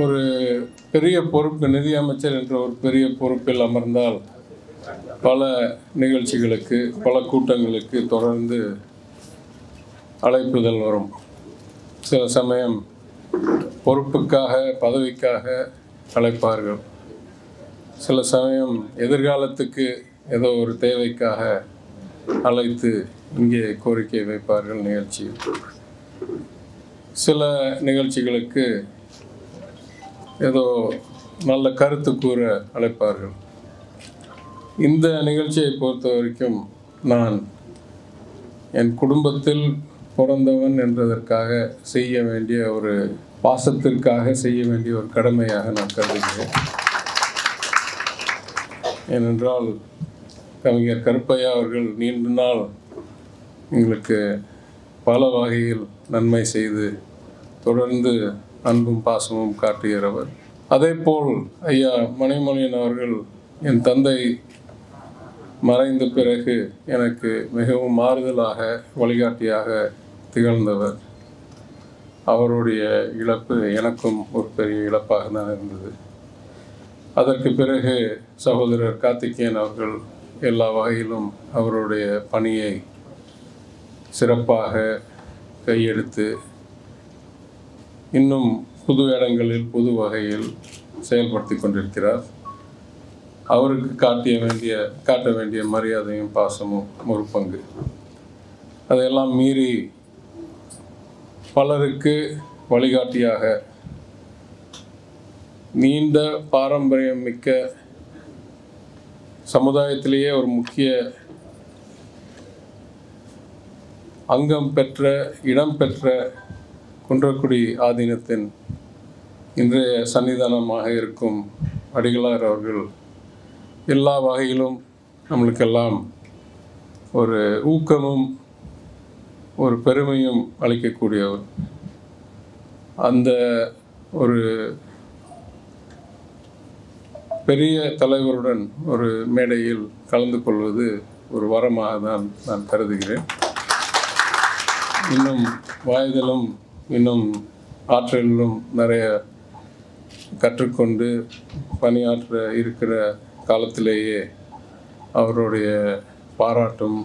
ஒரு பெரிய பொறுப்பு நிதியமைச்சர் என்ற ஒரு பெரிய பொறுப்பில் அமர்ந்தால் பல நிகழ்ச்சிகளுக்கு பல கூட்டங்களுக்கு தொடர்ந்து அழைப்புதல் வரும். சில சமயம் பொறுப்புக்காக பதவிக்காக அழைப்பார்கள். சில சமயம் எதிர்காலத்துக்கு ஏதோ ஒரு தேவைக்காக அழைத்து இங்கே கோரிக்கை வைப்பார்கள் நிகழ்ச்சியில். சில நிகழ்ச்சிகளுக்கு ஏதோ நல்ல கருத்து கூற அழைப்பார்கள். இந்த நிகழ்ச்சியை பொறுத்த வரைக்கும் நான் என் குடும்பத்தில் பிறந்தவன் என்பதற்காக செய்ய வேண்டிய ஒரு பாசத்திற்காக செய்ய வேண்டிய ஒரு கடமையாக நான் கருதுகிறேன். ஏனென்றால் கவிஞர் கருப்பையா அவர்கள் நீண்ட நாள் எங்களுக்கு பல வகையில் நன்மை செய்து தொடர்ந்து அன்பும் பாசமும் காட்டுகிறவர் அதேபோல் ஐயா மணிமொழியன் அவர்கள் என் தந்தை மறைந்த பிறகு எனக்கு மிகவும் மாறுதலாக வழிகாட்டியாக திகழ்ந்தவர். அவருடைய இழப்பு எனக்கும் ஒரு பெரிய இழப்பாக தான் இருந்தது. அதற்கு பிறகு சகோதரர் கார்த்திகேயன் அவர்கள் எல்லா வகையிலும் அவருடைய பணியை சிறப்பாக கையெடுத்து இன்னும் புது இடங்களில் புது வகையில் செயல்படுத்தி கொண்டிருக்கிறார். அவருக்கு காட்டிய வேண்டிய காட்ட வேண்டிய மரியாதையும் பாசமும் ஒரு பங்கு. அதையெல்லாம் மீறி பலருக்கு வழிகாட்டியாக நீண்ட பாரம்பரியம் மிக்க சமுதாயத்திலேயே ஒரு முக்கிய அங்கம் பெற்ற இடம் பெற்ற குன்றக்குடி ஆதீனத்தின் இன்றைய சன்னிதானமாக இருக்கும் அடிகளார் அவர்கள் எல்லா வகையிலும் நம்மளுக்கெல்லாம் ஒரு ஊக்கமும் ஒரு பெருமையும் அளிக்கக்கூடியவர். அந்த ஒரு பெரிய தலைவருடன் ஒரு மேடையில் கலந்து கொள்வது ஒரு வரமாக தான் நான் கருதுகிறேன். இன்னும் வயதிலும் இன்னும் ஆற்றலிலும் நிறைய கற்றுக்கொண்டு பணியாற்ற இருக்கிற காலத்திலேயே அவருடைய பாராட்டும்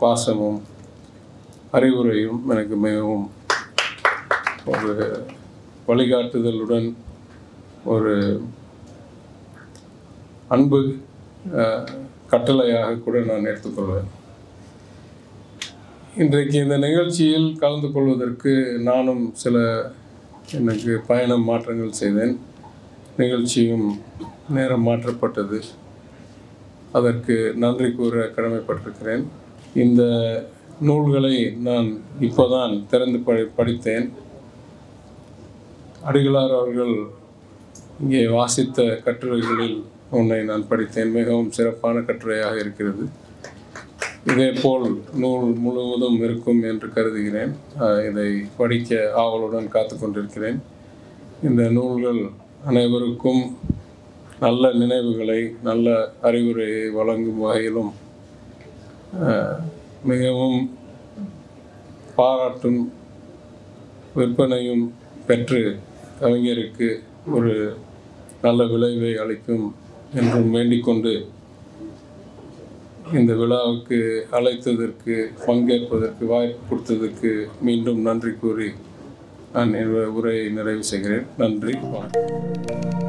பாசமும் அறிவுரையும் எனக்கு மிகவும் ஒரு வழிகாட்டுதலுடன் ஒரு அன்பு கட்டளையாக கூட நான் எடுத்துக்கொள்வேன். இன்றைக்கு இந்த நிகழ்ச்சியில் கலந்து கொள்வதற்கு நானும் சில எனக்கு பயணம் மாற்றங்கள் செய்தேன். நிகழ்ச்சியும் நேரம் மாற்றப்பட்டது. அதற்கு நன்றி கூற கடமைப்பட்டிருக்கிறேன். இந்த நூல்களை நான் இப்போதான் திறந்து படி படித்தேன். அடிகளார் அவர்கள் இங்கே வாசித்த கட்டுரைகளில் ஒன்றை நான் படித்தேன். மிகவும் சிறப்பான கட்டுரையாக இருக்கிறது. இதேபோல் நூல் முழுவதும் இருக்கும் என்று கருதுகிறேன். இதை படிக்க ஆவலுடன் காத்து கொண்டிருக்கிறேன். இந்த நூல்கள் அனைவருக்கும் நல்ல நினைவுகளை நல்ல அறிவுரையை வழங்கும் வகையிலும் மிகவும் பாராட்டும் விற்பனையும் பெற்று கவிஞருக்கு ஒரு நல்ல விளைவை அளிக்கும் என்றும் வேண்டிக்கொண்டு இந்த விழாவுக்கு அழைத்ததற்கு பங்கேற்பதற்கு வாய்ப்பு கொடுத்ததற்கு மீண்டும் நன்றி கூறி நான் உரையை நிறைவு செய்கிறேன். நன்றி வணக்கம்.